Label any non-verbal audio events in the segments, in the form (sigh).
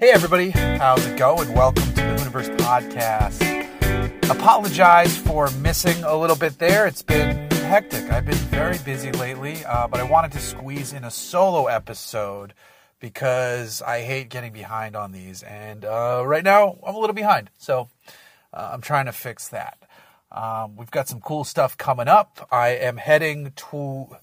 Hey, everybody, how's it going? Welcome to the Hooniverse Podcast. Apologize for missing a little bit there. It's been hectic. I've been very busy lately, uh, but I wanted to squeeze in a solo episode because I hate getting behind on these. And uh, right now, I'm a little behind. So uh, I'm trying to fix that. Um, we've got some cool stuff coming up. I am heading to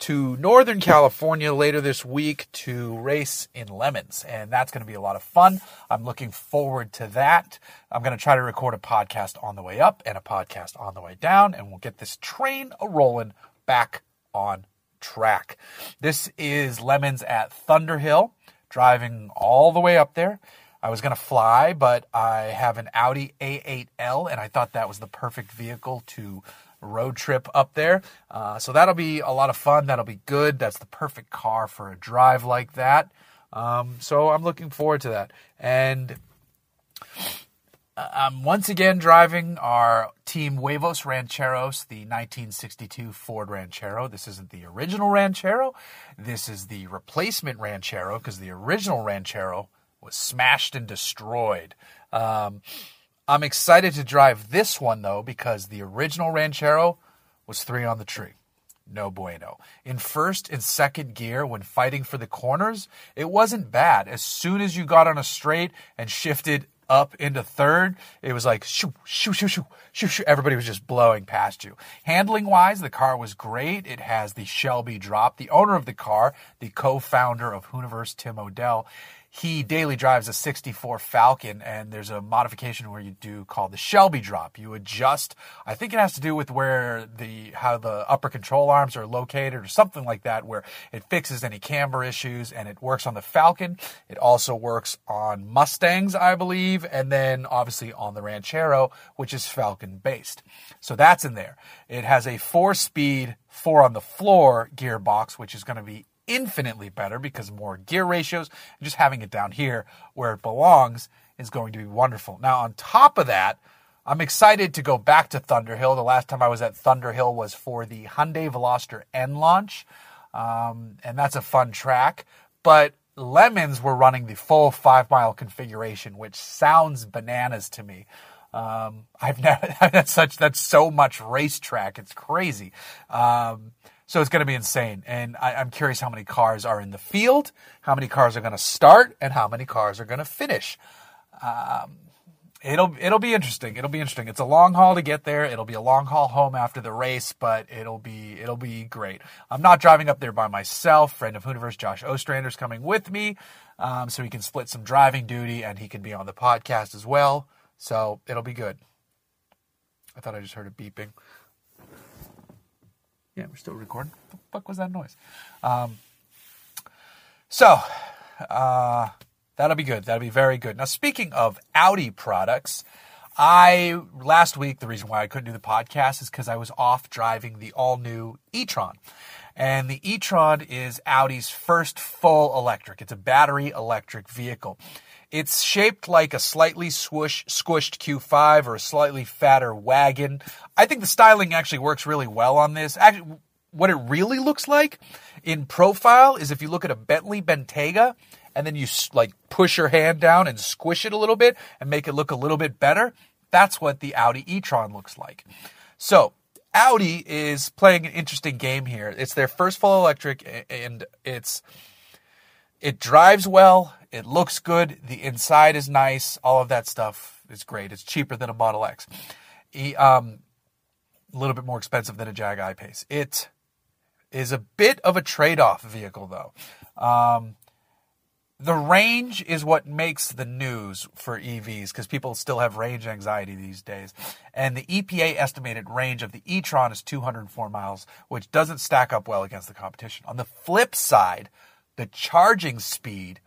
to Northern California later this week to race in lemons, and that's going to be a lot of fun. I'm looking forward to that. I'm going to try to record a podcast on the way up and a podcast on the way down, and we'll get this train a rolling back on track. This is Lemons at Thunderhill, driving all the way up there. I was going to fly, but I have an Audi A8L, and I thought that was the perfect vehicle to road trip up there. Uh, so that'll be a lot of fun. That'll be good. That's the perfect car for a drive like that. Um, so I'm looking forward to that. And uh, I'm once again driving our Team Huevos Rancheros, the 1962 Ford Ranchero. This isn't the original Ranchero. This is the replacement Ranchero because the original Ranchero was smashed and destroyed. Um, I'm excited to drive this one though because the original Ranchero was three on the tree. No bueno. In first and second gear, when fighting for the corners, it wasn't bad. As soon as you got on a straight and shifted up into third, it was like shoo, shoo, shoo, shoo, shoo, shoo. Everybody was just blowing past you. Handling wise, the car was great. It has the Shelby drop. The owner of the car, the co-founder of Hooniverse, Tim Odell, he daily drives a 64 Falcon, and there's a modification where you do called the Shelby drop. You adjust. I think it has to do with where the how the upper control arms are located, or something like that, where it fixes any camber issues, and it works on the Falcon. It also works on Mustangs, I believe, and then obviously on the Ranchero, which is Falcon based. So that's in there. It has a four-speed, four on the floor gearbox, which is going to be infinitely better because more gear ratios just having it down here where it belongs is going to be wonderful. Now, on top of that, I'm excited to go back to Thunderhill. The last time I was at Thunderhill was for the Hyundai Veloster N launch, um, and that's a fun track. But Lemons were running the full five mile configuration, which sounds bananas to me. Um, I've (laughs) never that's such that's so much racetrack. It's crazy. Um, so it's going to be insane. And I, am curious how many cars are in the field, how many cars are going to start, and how many cars are going to finish. Um, it'll it'll be interesting. It'll be interesting. It's a long haul to get there. It'll be a long haul home after the race, but it'll be it'll be great. I'm not driving up there by myself. Friend of Hooniverse, Josh Ostrander's coming with me, um, so he can split some driving duty and he can be on the podcast as well. So it'll be good. I thought I just heard a beeping. Yeah, we're still recording. What the fuck was that noise? Um, so, uh, that'll be good. That'll be very good. Now, speaking of Audi products, I last week the reason why I couldn't do the podcast is because I was off driving the all new e-tron. And the e-tron is Audi's first full electric. It's a battery electric vehicle. It's shaped like a slightly swoosh, squished Q5 or a slightly fatter wagon. I think the styling actually works really well on this. Actually, what it really looks like in profile is if you look at a Bentley Bentayga and then you like push your hand down and squish it a little bit and make it look a little bit better. That's what the Audi e-tron looks like. So Audi is playing an interesting game here. It's their first full electric and it's it drives well. It looks good. The inside is nice. All of that stuff is great. It's cheaper than a Model X. Um, a little bit more expensive than a Jag I-Pace. It is a bit of a trade-off vehicle, though. Um, the range is what makes the news for EVs because people still have range anxiety these days. And the EPA estimated range of the e-tron is 204 miles, which doesn't stack up well against the competition. On the flip side, the charging speed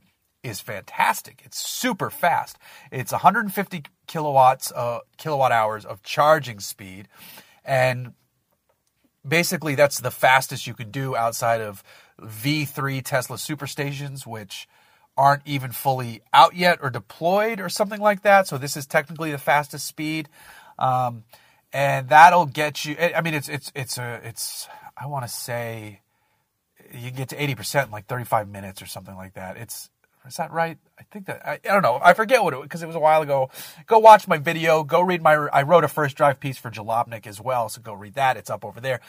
is fantastic. It's super fast. It's 150 kilowatts, uh, kilowatt hours of charging speed, and basically that's the fastest you can do outside of V3 Tesla superstations, which aren't even fully out yet or deployed or something like that. So this is technically the fastest speed, um, and that'll get you. I mean, it's it's it's a it's I want to say you get to 80% in like 35 minutes or something like that. It's Is that right? I think that I, I don't know. I forget what it was because it was a while ago. Go watch my video. Go read my. I wrote a first drive piece for Jalopnik as well, so go read that. It's up over there.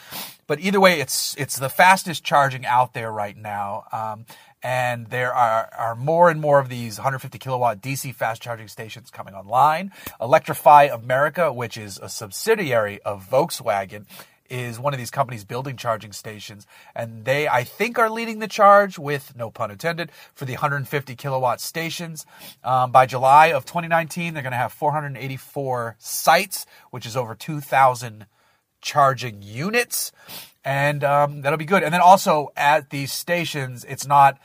But either way, it's it's the fastest charging out there right now. Um, and there are, are more and more of these 150 kilowatt DC fast charging stations coming online. Electrify America, which is a subsidiary of Volkswagen, is one of these companies building charging stations, and they, I think, are leading the charge with no pun intended for the 150 kilowatt stations. Um, by July of 2019, they're going to have 484 sites, which is over 2,000 charging units, and um, that'll be good. And then also at these stations, it's not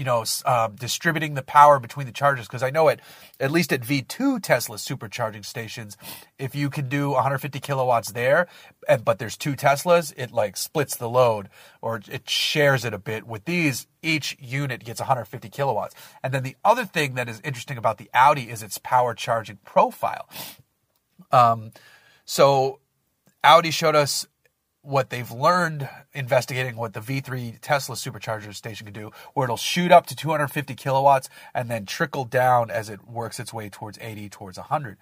you know, uh, distributing the power between the chargers. Because I know at at least at V2 Tesla supercharging stations, if you can do 150 kilowatts there, and, but there's two Teslas, it like splits the load or it shares it a bit. With these, each unit gets 150 kilowatts. And then the other thing that is interesting about the Audi is its power charging profile. Um, so Audi showed us what they've learned investigating what the V3 Tesla supercharger station can do, where it'll shoot up to 250 kilowatts and then trickle down as it works its way towards 80, towards 100.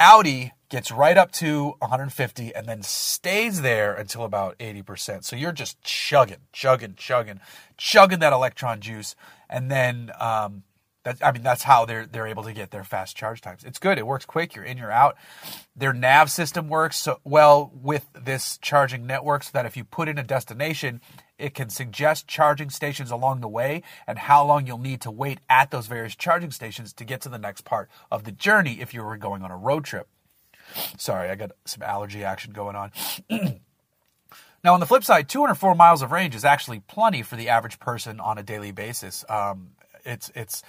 Audi gets right up to 150 and then stays there until about 80%. So you're just chugging, chugging, chugging, chugging that electron juice. And then um, that, I mean, that's how they're they're able to get their fast charge times. It's good. It works quick. You're in, you're out. Their nav system works so well with this charging network, so that if you put in a destination, it can suggest charging stations along the way and how long you'll need to wait at those various charging stations to get to the next part of the journey if you were going on a road trip. Sorry, I got some allergy action going on. (clears throat) Now, on the flip side, 204 miles of range is actually plenty for the average person on a daily basis. Um, it's it's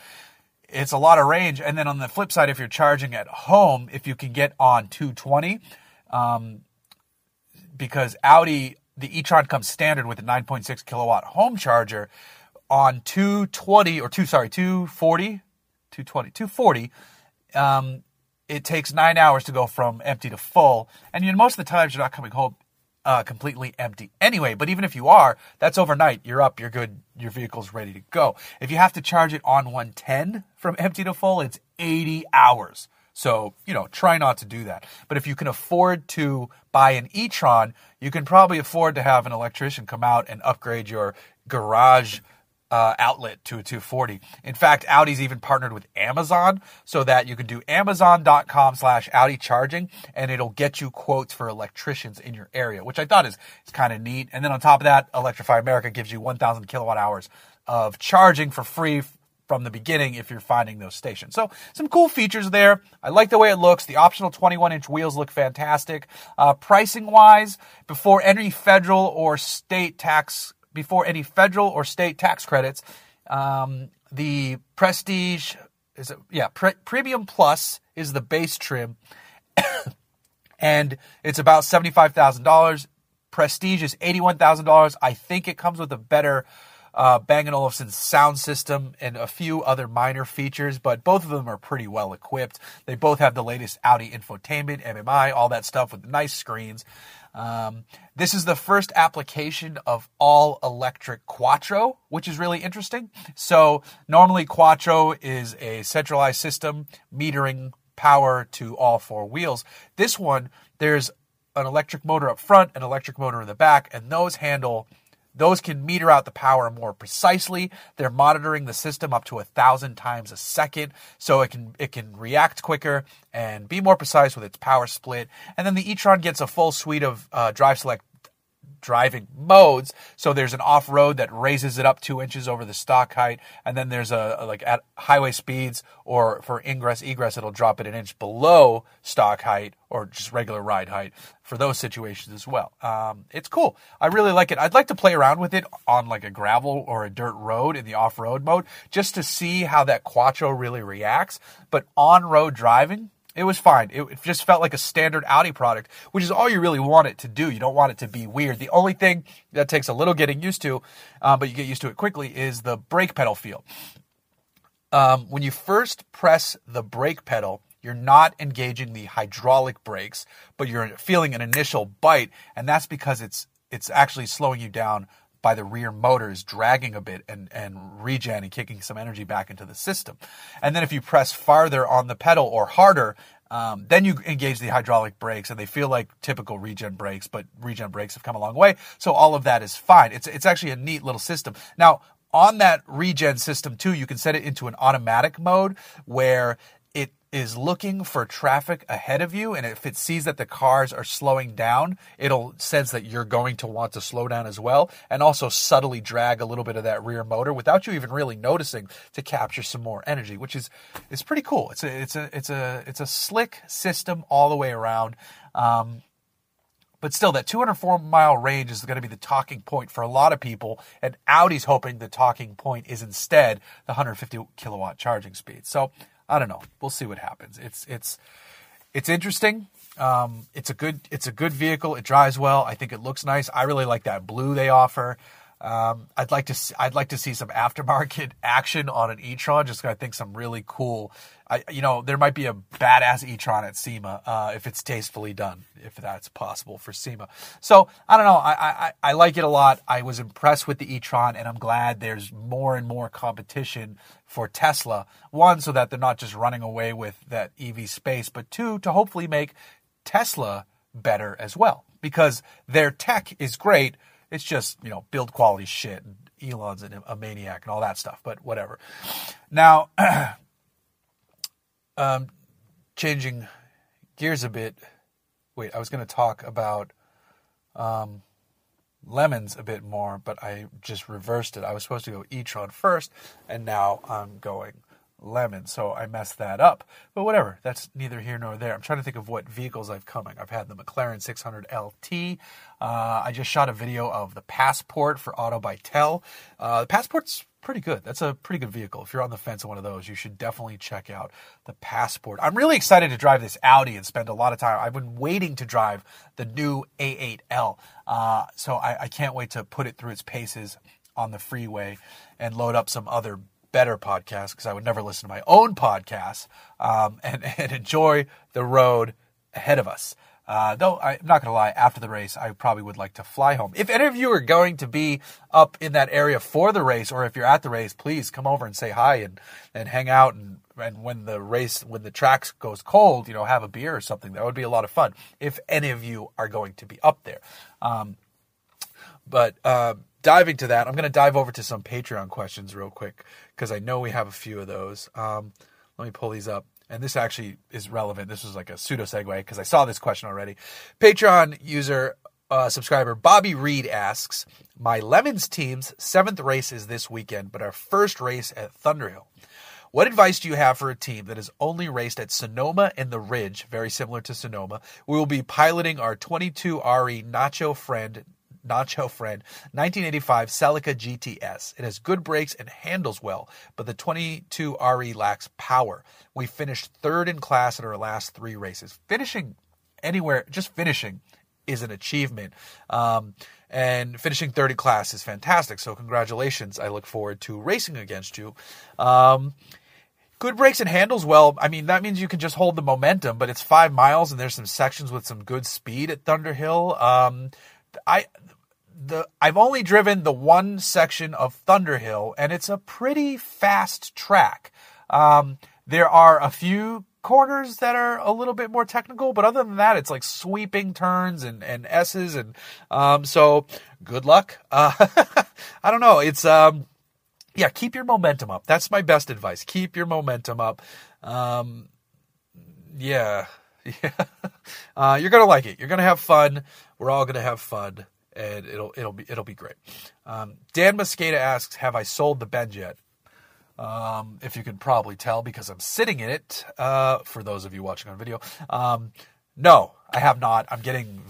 it's a lot of range. And then on the flip side, if you're charging at home, if you can get on 220, um, because Audi, the e-tron comes standard with a 9.6 kilowatt home charger on 220 or two, sorry, 240, 220, 240, um, it takes nine hours to go from empty to full. And you know, most of the times you're not coming home uh, completely empty anyway. But even if you are, that's overnight. You're up, you're good, your vehicle's ready to go. If you have to charge it on 110 from empty to full, it's 80 hours. So, you know, try not to do that. But if you can afford to buy an e-tron, you can probably afford to have an electrician come out and upgrade your garage uh, outlet to a 240. In fact, Audi's even partnered with Amazon so that you can do amazon.com slash Audi charging and it'll get you quotes for electricians in your area, which I thought is, is kind of neat. And then on top of that, Electrify America gives you 1,000 kilowatt hours of charging for free from the beginning if you're finding those stations. So some cool features there. I like the way it looks. The optional 21 inch wheels look fantastic. Uh, pricing wise, before any federal or state tax before any federal or state tax credits. Um, the Prestige is it, yeah Pre- Premium Plus is the base trim, (coughs) and it's about seventy five thousand dollars. Prestige is eighty one thousand dollars. I think it comes with a better uh, Bang & Olufsen sound system and a few other minor features, but both of them are pretty well equipped. They both have the latest Audi infotainment, MMI, all that stuff with nice screens. Um, this is the first application of all electric Quattro, which is really interesting. So normally Quattro is a centralized system metering power to all four wheels. This one, there's an electric motor up front, an electric motor in the back, and those handle those can meter out the power more precisely. They're monitoring the system up to a thousand times a second, so it can it can react quicker and be more precise with its power split. And then the e-tron gets a full suite of uh, drive select driving modes. So there's an off road that raises it up two inches over the stock height, and then there's a, a, like at highway speeds or for ingress egress, it'll drop it an inch below stock height or just regular ride height for those situations as well. Um, it's cool. I really like it. I'd like to play around with it on like a gravel or a dirt road in the off road mode just to see how that Quattro really reacts. But on road driving, it was fine. It, just felt like a standard Audi product, which is all you really want it to do. You don't want it to be weird. The only thing that takes a little getting used to, um, but you get used to it quickly, is the brake pedal feel. Um, when you first press the brake pedal, you're not engaging the hydraulic brakes, but you're feeling an initial bite, and that's because it's it's actually slowing you down by the rear motors dragging a bit and, and regen and kicking some energy back into the system. And then if you press farther on the pedal or harder, um, then you engage the hydraulic brakes and they feel like typical regen brakes, but regen brakes have come a long way. So all of that is fine. It's, it's actually a neat little system. Now, on that regen system too, you can set it into an automatic mode where is looking for traffic ahead of you, and if it sees that the cars are slowing down, it'll sense that you're going to want to slow down as well, and also subtly drag a little bit of that rear motor without you even really noticing to capture some more energy, which is is pretty cool. It's a it's a it's a it's a slick system all the way around. Um, but still, that 204 mile range is going to be the talking point for a lot of people, and Audi's hoping the talking point is instead the 150 kilowatt charging speed. So I don't know. We'll see what happens. It's it's it's interesting. Um, it's a good it's a good vehicle. It drives well. I think it looks nice. I really like that blue they offer. Um, I'd like to see, I'd like to see some aftermarket (laughs) action on an e-tron. Just I think some really cool. I you know there might be a badass e-tron at SEMA uh, if it's tastefully done, if that's possible for SEMA. So I don't know. I, I I like it a lot. I was impressed with the e-tron, and I'm glad there's more and more competition for Tesla. One, so that they're not just running away with that EV space, but two, to hopefully make Tesla better as well because their tech is great it's just, you know, build quality shit. And Elon's a maniac and all that stuff, but whatever. Now, (clears throat) um, changing gears a bit. Wait, I was going to talk about um, lemons a bit more, but I just reversed it. I was supposed to go e-tron first, and now I'm going lemon. So I messed that up. But whatever, that's neither here nor there. I'm trying to think of what vehicles I've coming. I've had the McLaren 600 LT. Uh, I just shot a video of the Passport for Autobytel. Uh, the Passport's pretty good. That's a pretty good vehicle. If you're on the fence on one of those, you should definitely check out the Passport. I'm really excited to drive this Audi and spend a lot of time. I've been waiting to drive the new A8L. Uh, so I, I can't wait to put it through its paces on the freeway and load up some other better podcasts because I would never listen to my own podcasts um, (laughs) and, and enjoy the road ahead of us. Uh, though I'm not going to lie, after the race, I probably would like to fly home. If any of you are going to be up in that area for the race, or if you're at the race, please come over and say hi and, and hang out. And, and when the race, when the track goes cold, you know, have a beer or something. That would be a lot of fun if any of you are going to be up there. Um, but uh, diving to that, I'm going to dive over to some Patreon questions real quick because I know we have a few of those. Um, let me pull these up. And this actually is relevant. This was like a pseudo segue because I saw this question already. Patreon user uh, subscriber Bobby Reed asks, "My Lemons team's seventh race is this weekend, but our first race at Thunderhill. What advice do you have for a team that has only raced at Sonoma and the Ridge, very similar to Sonoma? We will be piloting our 22 RE Nacho Friend Nacho Friend 1985 Celica GTS. It has good brakes and handles well, but the 22 RE lacks power. We finished third in class in our last three races. Finishing anywhere, just finishing, is an achievement. Um, and finishing third in class is fantastic. So congratulations. I look forward to racing against you. Um, good brakes and handles well i mean that means you can just hold the momentum but it's five miles and there's some sections with some good speed at thunderhill um, I the I've only driven the one section of Thunderhill, and it's a pretty fast track. Um, there are a few corners that are a little bit more technical, but other than that, it's like sweeping turns and, and S's, and um, so good luck. Uh, (laughs) I don't know. It's um, yeah, keep your momentum up. That's my best advice. Keep your momentum up. Um, yeah, (laughs) yeah. Uh, you're gonna like it. You're gonna have fun. We're all gonna have fun and it'll it'll be it'll be great. Um, Dan Mosqueda asks, "Have I sold the Benz yet?" Um, if you can probably tell because I'm sitting in it. Uh, for those of you watching on video, um, no, I have not. I'm getting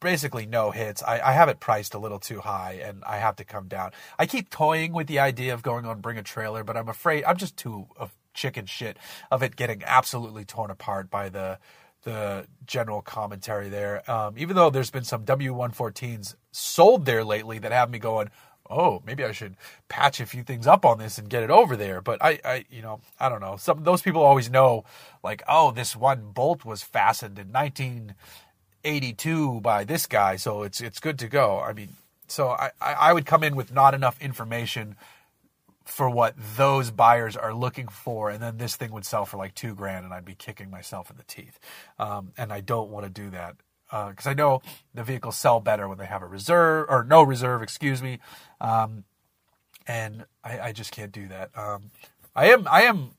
basically no hits. I, I, have it priced a little too high, and I have to come down. I keep toying with the idea of going on Bring a Trailer, but I'm afraid I'm just too of chicken shit of it getting absolutely torn apart by the the general commentary there. Um, even though there's been some W114s sold there lately that have me going, oh, maybe I should patch a few things up on this and get it over there. But I, I you know, I don't know. Some those people always know, like, oh, this one bolt was fastened in 1982 by this guy, so it's it's good to go. I mean, so I, I would come in with not enough information for what those buyers are looking for, and then this thing would sell for like two grand, and I'd be kicking myself in the teeth. Um, and I don't want to do that because uh, I know the vehicles sell better when they have a reserve or no reserve, excuse me. Um, and I, I, just can't do that. Um, I am, I am,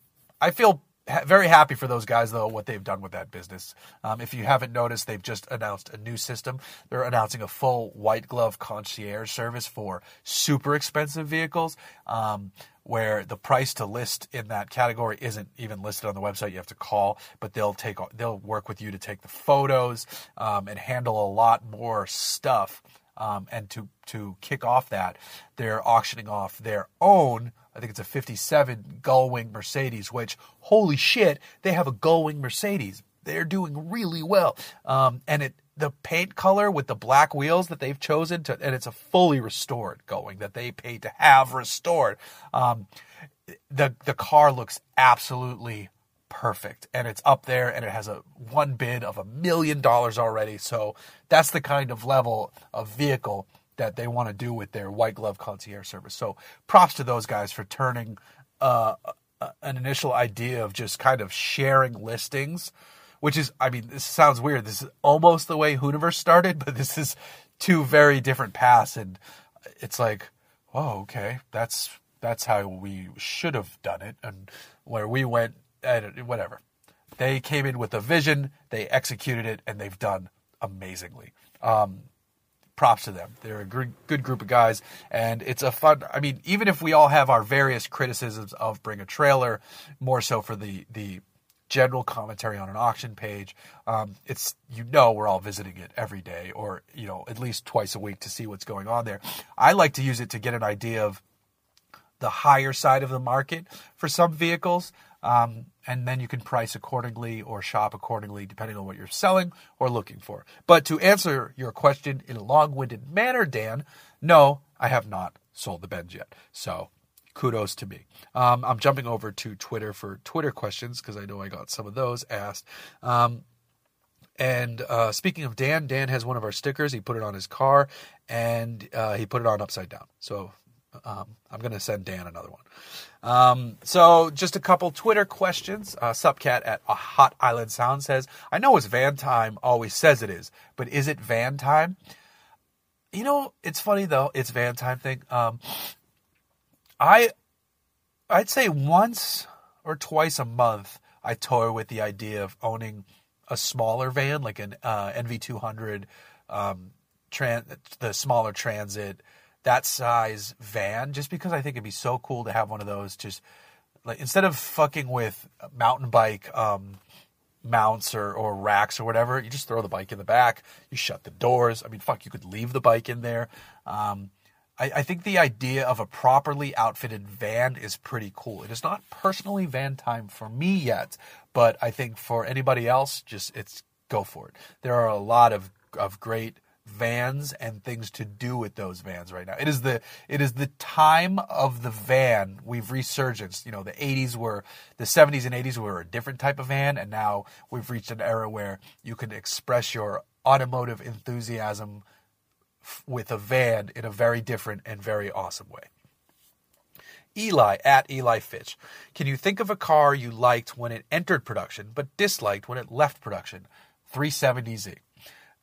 I feel very happy for those guys though what they've done with that business. Um, if you haven't noticed, they've just announced a new system. They're announcing a full white glove concierge service for super expensive vehicles. Um, where the price to list in that category isn't even listed on the website. You have to call, but they'll take they'll work with you to take the photos um, and handle a lot more stuff. Um, and to to kick off that, they're auctioning off their own. I think it's a 57 Gullwing Mercedes, which holy shit, they have a Gullwing Mercedes. They're doing really well, um, and it the paint color with the black wheels that they've chosen to, and it's a fully restored going that they paid to have restored. Um, the the car looks absolutely perfect, and it's up there, and it has a one bid of a million dollars already. So that's the kind of level of vehicle that they want to do with their white glove concierge service. So props to those guys for turning uh, an initial idea of just kind of sharing listings which is, I mean, this sounds weird. This is almost the way Hooniverse started, (laughs) but this is two very different paths. And it's like, oh, okay, that's, that's how we should have done it. And where we went, whatever. They came in with a vision, they executed it, and they've done amazingly. Um, props to them. They're a good group of guys, and it's a fun. I mean, even if we all have our various criticisms of Bring a Trailer, more so for the the general commentary on an auction page. Um, it's you know we're all visiting it every day, or you know at least twice a week to see what's going on there. I like to use it to get an idea of the higher side of the market for some vehicles. Um, and then you can price accordingly or shop accordingly depending on what you're selling or looking for. But to answer your question in a long winded manner, Dan, no, I have not sold the Benz yet. So kudos to me. Um, I'm jumping over to Twitter for Twitter questions because I know I got some of those asked. Um, and uh, speaking of Dan, Dan has one of our stickers. He put it on his car and uh, he put it on upside down. So um, I'm going to send Dan another one. Um, so just a couple Twitter questions. Uh, Supcat at a Hot Island Sound says, I know it's van time always says it is, but is it van time? You know, it's funny though. It's van time thing. Um, I I'd say once or twice a month I toy with the idea of owning a smaller van like an uh, NV200 um, tran- the smaller transit that size van just because I think it'd be so cool to have one of those just like instead of fucking with mountain bike um, mounts or, or racks or whatever you just throw the bike in the back you shut the doors i mean fuck you could leave the bike in there um, I, I, think the idea of a properly outfitted van is pretty cool. It is not personally van time for me yet, but I think for anybody else, just it's go for it. There are a lot of of great vans and things to do with those vans right now. It is the it is the time of the van. We've resurgence. You know, the 80s were the 70s and 80s were a different type of van and now we've reached an era where you can express your automotive enthusiasm with a van in a very different and very awesome way. Eli at Eli Fitch. Can you think of a car you liked when it entered production but disliked when it left production? 370Z,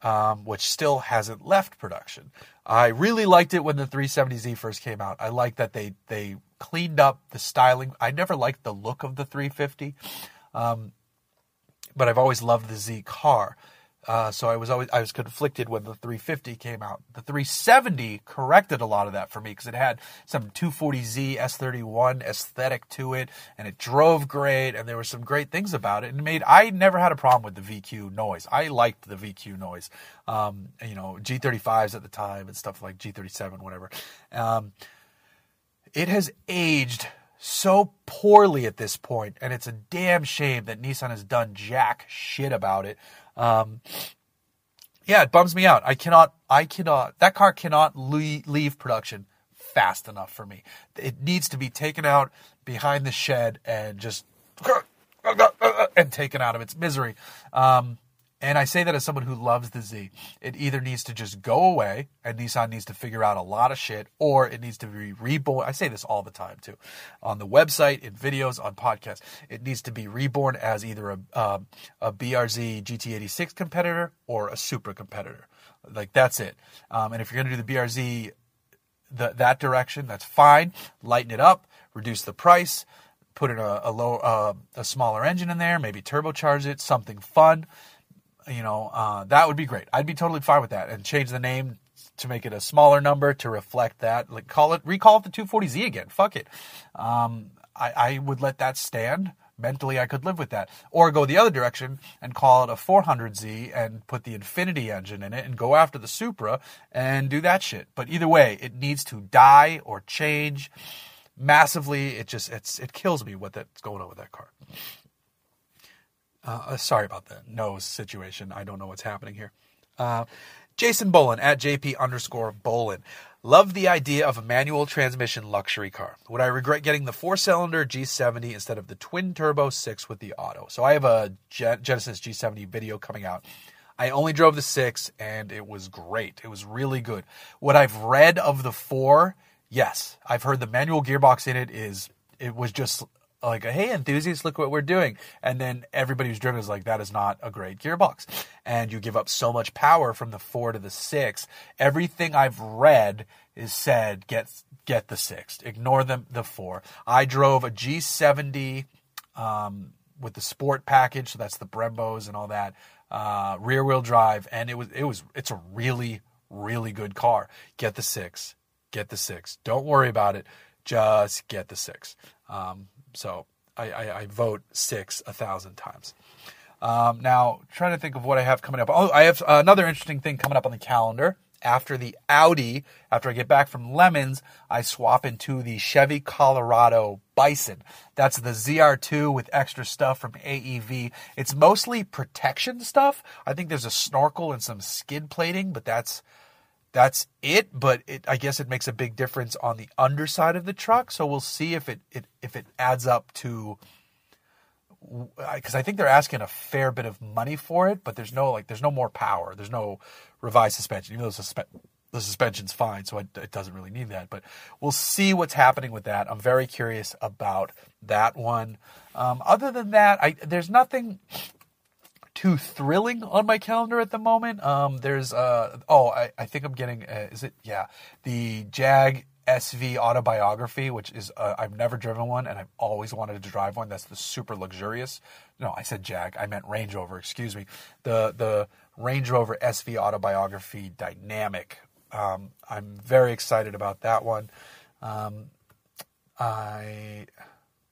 um, which still hasn't left production. I really liked it when the 370Z first came out. I liked that they they cleaned up the styling. I never liked the look of the 350, um, but I've always loved the Z car. Uh, so I was always I was conflicted when the 350 came out. The 370 corrected a lot of that for me because it had some 240Z S31 aesthetic to it, and it drove great, and there were some great things about it. And it made I never had a problem with the VQ noise. I liked the VQ noise. Um, you know, G35s at the time and stuff like G37, whatever. Um, it has aged so poorly at this point, and it's a damn shame that Nissan has done jack shit about it. Um, yeah, it bums me out. I cannot, I cannot, that car cannot leave, leave production fast enough for me. It needs to be taken out behind the shed and just and taken out of its misery. Um, And I say that as someone who loves the Z. It either needs to just go away, and Nissan needs to figure out a lot of shit, or it needs to be reborn. I say this all the time too, on the website, in videos, on podcasts. It needs to be reborn as either a um, a BRZ GT86 competitor or a super competitor. Like that's it. Um, and if you're going to do the BRZ the, that direction, that's fine. Lighten it up, reduce the price, put in a, a low uh, a smaller engine in there, maybe turbocharge it, something fun you know, uh, that would be great. I'd be totally fine with that and change the name to make it a smaller number to reflect that. Like call it, recall it the 240Z again. Fuck it. Um, I, I would let that stand. Mentally, I could live with that. Or go the other direction and call it a 400Z and put the Infiniti engine in it and go after the Supra and do that shit. But either way, it needs to die or change massively. It just, it's, it kills me what that's going on with that car. Uh, uh, sorry about the nose situation. I don't know what's happening here. Uh, Jason Bolin at JP underscore Bolin. Love the idea of a manual transmission luxury car. Would I regret getting the four cylinder G70 instead of the twin turbo six with the auto? So I have a Genesis G70 video coming out. I only drove the six and it was great. It was really good. What I've read of the four, yes, I've heard the manual gearbox in it is, it was just like, hey, enthusiasts, look what we're doing. And then everybody who's driven is like, that is not a great gearbox. And you give up so much power from the four to the six. Everything I've read is said, get, get the six. Ignore the, the four. I drove a G70, um, with the sport package. So that's the Brembos and all that, uh, rear wheel drive. And it was, it was, it's a really, really good car. Get the six. Get the six. Don't worry about it. Just get the six. Um, so I, I, I vote six a thousand times. Um, now, trying to think of what I have coming up. Oh, I have another interesting thing coming up on the calendar. After the Audi, after I get back from Lemons, I swap into the Chevy Colorado Bison. That's the ZR2 with extra stuff from AEV. It's mostly protection stuff. I think there's a snorkel and some skid plating, but that's that's it. But it, I guess it makes a big difference on the underside of the truck. So we'll see if it, it if it adds up to because I think they're asking a fair bit of money for it, but there's no like there's no more power. There's no revised suspension, even though the, suspe- the suspension's fine, so it, it, doesn't really need that. But we'll see what's happening with that. I'm very curious about that one. Um, other than that, I there's nothing too thrilling on my calendar at the moment. Um, there's uh oh I, I think I'm getting uh, is it yeah the Jag SV autobiography, which is uh, I've never driven one and I've always wanted to drive one. That's the super luxurious. No, I said Jag. I meant Range Rover. Excuse me. The the Range Rover SV autobiography dynamic. Um, I'm very excited about that one. Um, I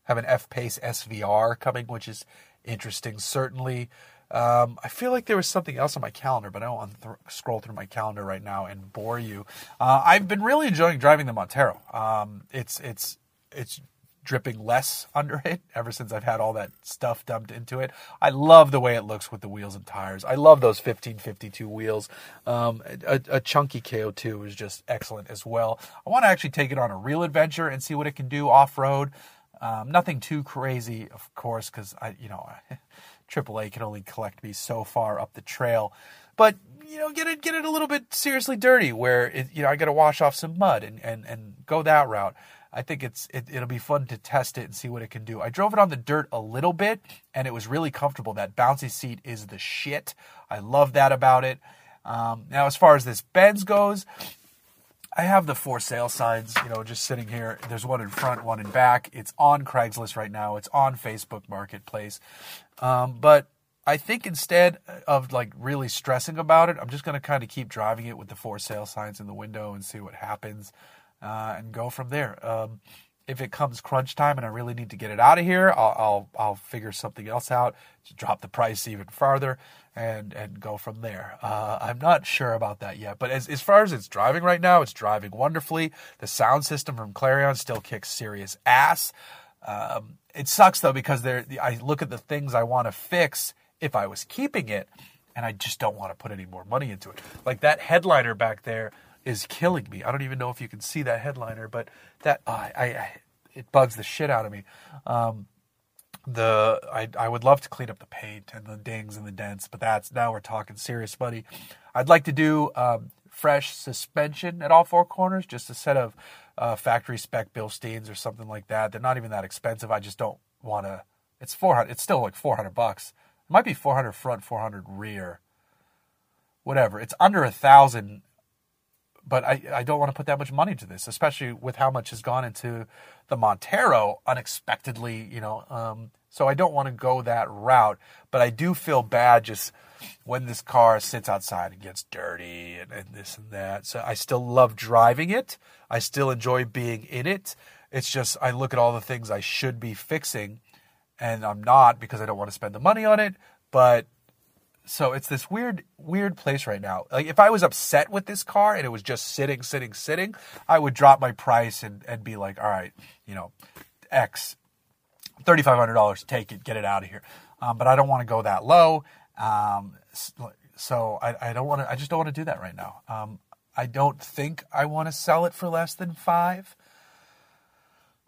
have an F Pace SVR coming, which is interesting. Certainly, um, I feel like there was something else on my calendar, but I don't want to th- scroll through my calendar right now and bore you. Uh, I've been really enjoying driving the Montero. Um, it's it's it's dripping less (laughs) under it ever since I've had all that stuff dumped into it. I love the way it looks with the wheels and tires. I love those 1552 wheels. Um, a, a, chunky KO2 is just excellent as well. I want to actually take it on a real adventure and see what it can do off road. Um, nothing too crazy, of course, because I, you know, (laughs) AAA can only collect me so far up the trail. But you know, get it get it a little bit seriously dirty, where it, you know I got to wash off some mud and, and and go that route. I think it's it, it'll be fun to test it and see what it can do. I drove it on the dirt a little bit, and it was really comfortable. That bouncy seat is the shit. I love that about it. Um, now, as far as this Benz goes, I have the for sale signs, you know, just sitting here. There's one in front, one in back. It's on Craigslist right now. It's on Facebook Marketplace. Um, but I think instead of like really stressing about it, I'm just going to kind of keep driving it with the for sale signs in the window and see what happens uh, and go from there. Um, if it comes crunch time and I really need to get it out of here, I'll, I'll, I'll figure something else out to drop the price even farther and, and go from there. Uh, I'm not sure about that yet, but as, as far as it's driving right now, it's driving wonderfully. The sound system from Clarion still kicks serious ass. Um, it sucks though because there I look at the things I want to fix if I was keeping it, and I just don't want to put any more money into it. Like that headliner back there is killing me. I don't even know if you can see that headliner, but that I, I it bugs the shit out of me. Um, the I I would love to clean up the paint and the dings and the dents, but that's now we're talking serious money. I'd like to do um, fresh suspension at all four corners, just a set of uh, factory spec Bilsteins or something like that. They're not even that expensive. I just don't want to. It's four hundred. It's still like four hundred bucks. It might be four hundred front, four hundred rear. Whatever. It's under a thousand but I, I don't want to put that much money into this, especially with how much has gone into the Montero unexpectedly, you know. Um, so I don't want to go that route, but I do feel bad just when this car sits outside and gets dirty and, and this and that. So I still love driving it. I still enjoy being in it. It's just I look at all the things I should be fixing and I'm not because I don't want to spend the money on it. But so it's this weird weird place right now. Like if i was upset with this car and it was just sitting sitting sitting i would drop my price and, and be like all right you know x $3500 take it get it out of here. Um, but i don't want to go that low. Um, so I, I don't want to i just don't want to do that right now. Um, i don't think i want to sell it for less than five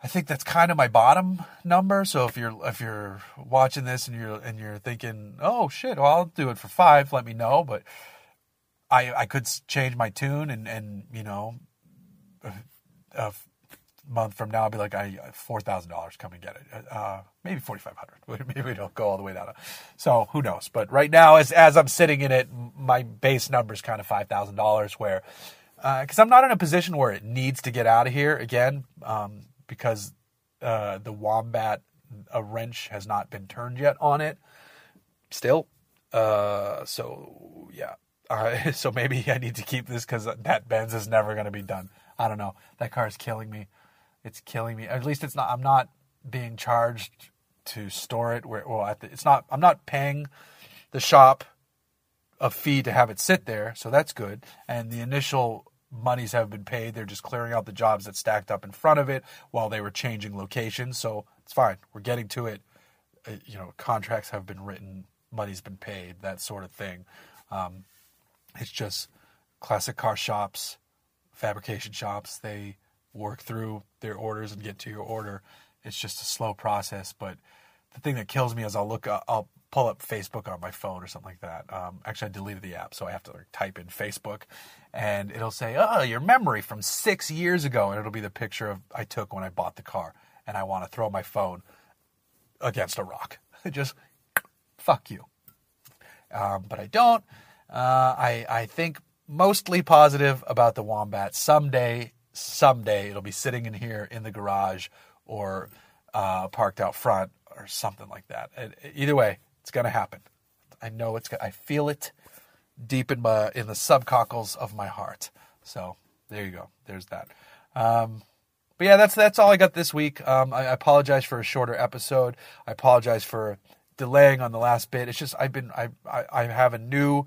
I think that's kind of my bottom number. So if you're if you're watching this and you're and you're thinking, oh shit, well I'll do it for five, let me know. But I I could change my tune and and you know, a, month from now I'll be like, I four thousand dollars, come and get it. Uh, maybe forty five hundred. (laughs) Maybe we don't go all the way down. So who knows? But right now, as as I'm sitting in it, my base number is kind of five thousand dollars. Where because uh, I'm not in a position where it needs to get out of here again. Um, because uh, the wombat a wrench has not been turned yet on it. Still uh, so yeah. Uh, (laughs) so maybe i need to keep this because that benz is never going to be done. I don't know. That car is killing me. It's killing me. At least it's not i'm not being charged to store it where well the, it's not i'm not paying the shop a fee to have it sit there so that's good. And the initial monies have been paid. They're just clearing out the jobs that stacked up in front of it while they were changing locations. So it's fine. We're getting to it. Uh, you know, contracts have been written, money's been paid, that sort of thing. Um, it's just classic car shops, fabrication shops. They work through their orders and get to your order. It's just a slow process. But the thing that kills me is I'll look, I'll pull up Facebook on my phone or something like that. Um, actually, I deleted the app, so I have to like, type in Facebook, and it'll say, "Oh, your memory from six years ago," and it'll be the picture of I took when I bought the car, and I want to throw my phone against a rock. (laughs) Just fuck you. Um, but I don't. Uh, I I think mostly positive about the Wombat. Someday, someday it'll be sitting in here in the garage or uh, parked out front or something like that. Either way, it's going to happen. I know it's. I feel it deep in my in the subcockles of my heart. So there you go. There's that. Um, but yeah, that's that's all I got this week. Um, I, I, apologize for a shorter episode. I apologize for delaying on the last bit. It's just I've been I I, I have a new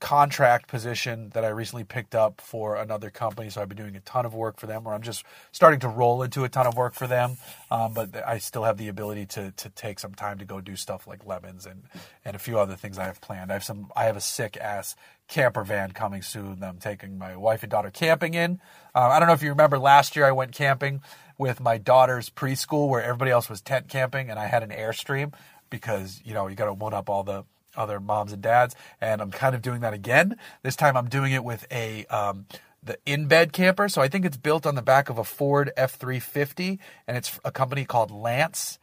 contract position that I recently picked up for another company. So I've been doing a ton of work for them, or I'm just starting to roll into a ton of work for them. Um, but I still have the ability to to take some time to go do stuff like lemons and and a few other things I have planned. I have some. I have a sick ass camper van coming soon. That I'm taking my wife and daughter camping in. Uh, I don't know if you remember last year I went camping with my daughter's preschool where everybody else was tent camping and I had an airstream because you know you got to one up all the other moms and dads, and I'm kind of doing that again. This time I'm doing it with a um, the in bed camper. So I think it's built on the back of a Ford F three fifty, and it's a company called Lance.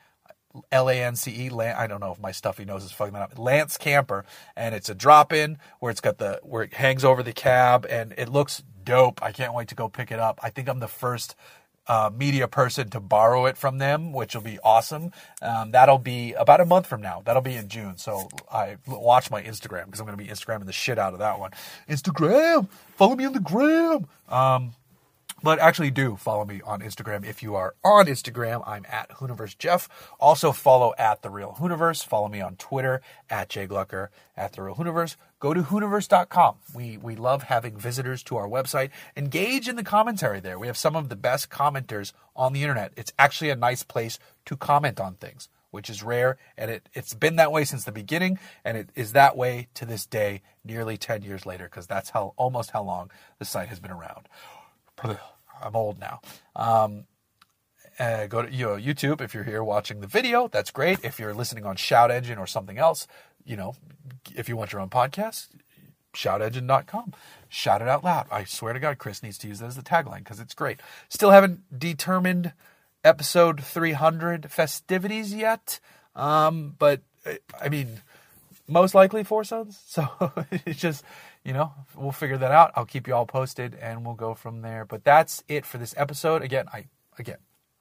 L A N C E. I don't know if my stuffy nose is fucking that up. Lance camper, and it's a drop in where it's got the where it hangs over the cab, and it looks dope. I can't wait to go pick it up. I think I'm the first uh, media person to borrow it from them, which will be awesome. Um, that'll be about a month from now. That'll be in June. So I watch my Instagram because I'm going to be Instagramming the shit out of that one. Instagram, follow me on the gram. Um, but actually, do follow me on Instagram if you are on Instagram. I'm at Hooniverse Jeff. Also follow at The Real Hooniverse. Follow me on Twitter at Jay Glucker at The Real Hooniverse. Go to Hooniverse.com. We, we love having visitors to our website. Engage in the commentary there. We have some of the best commenters on the internet. It's actually a nice place to comment on things, which is rare. And it, it's been that way since the beginning. And it is that way to this day, nearly 10 years later, because that's how almost how long the site has been around. I'm old now. Um, uh, go to you know, YouTube if you're here watching the video. That's great. If you're listening on Shout Engine or something else, you know, if you want your own podcast, shoutengine.com. Shout it out loud. I swear to God, Chris needs to use that as the tagline because it's great. Still haven't determined episode 300 festivities yet, um, but uh, I mean, most likely four sons. (laughs) So it's just, you know, we'll figure that out. I'll keep you all posted and we'll go from there. But that's it for this episode. Again, I again,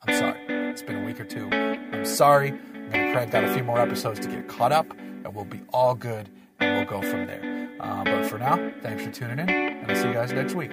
I'm sorry. It's been a week or two. I'm sorry. I'm gonna crank out a few more episodes to get caught up, and we'll be all good, and we'll go from there. Uh, but for now, thanks for tuning in, and I'll see you guys next week.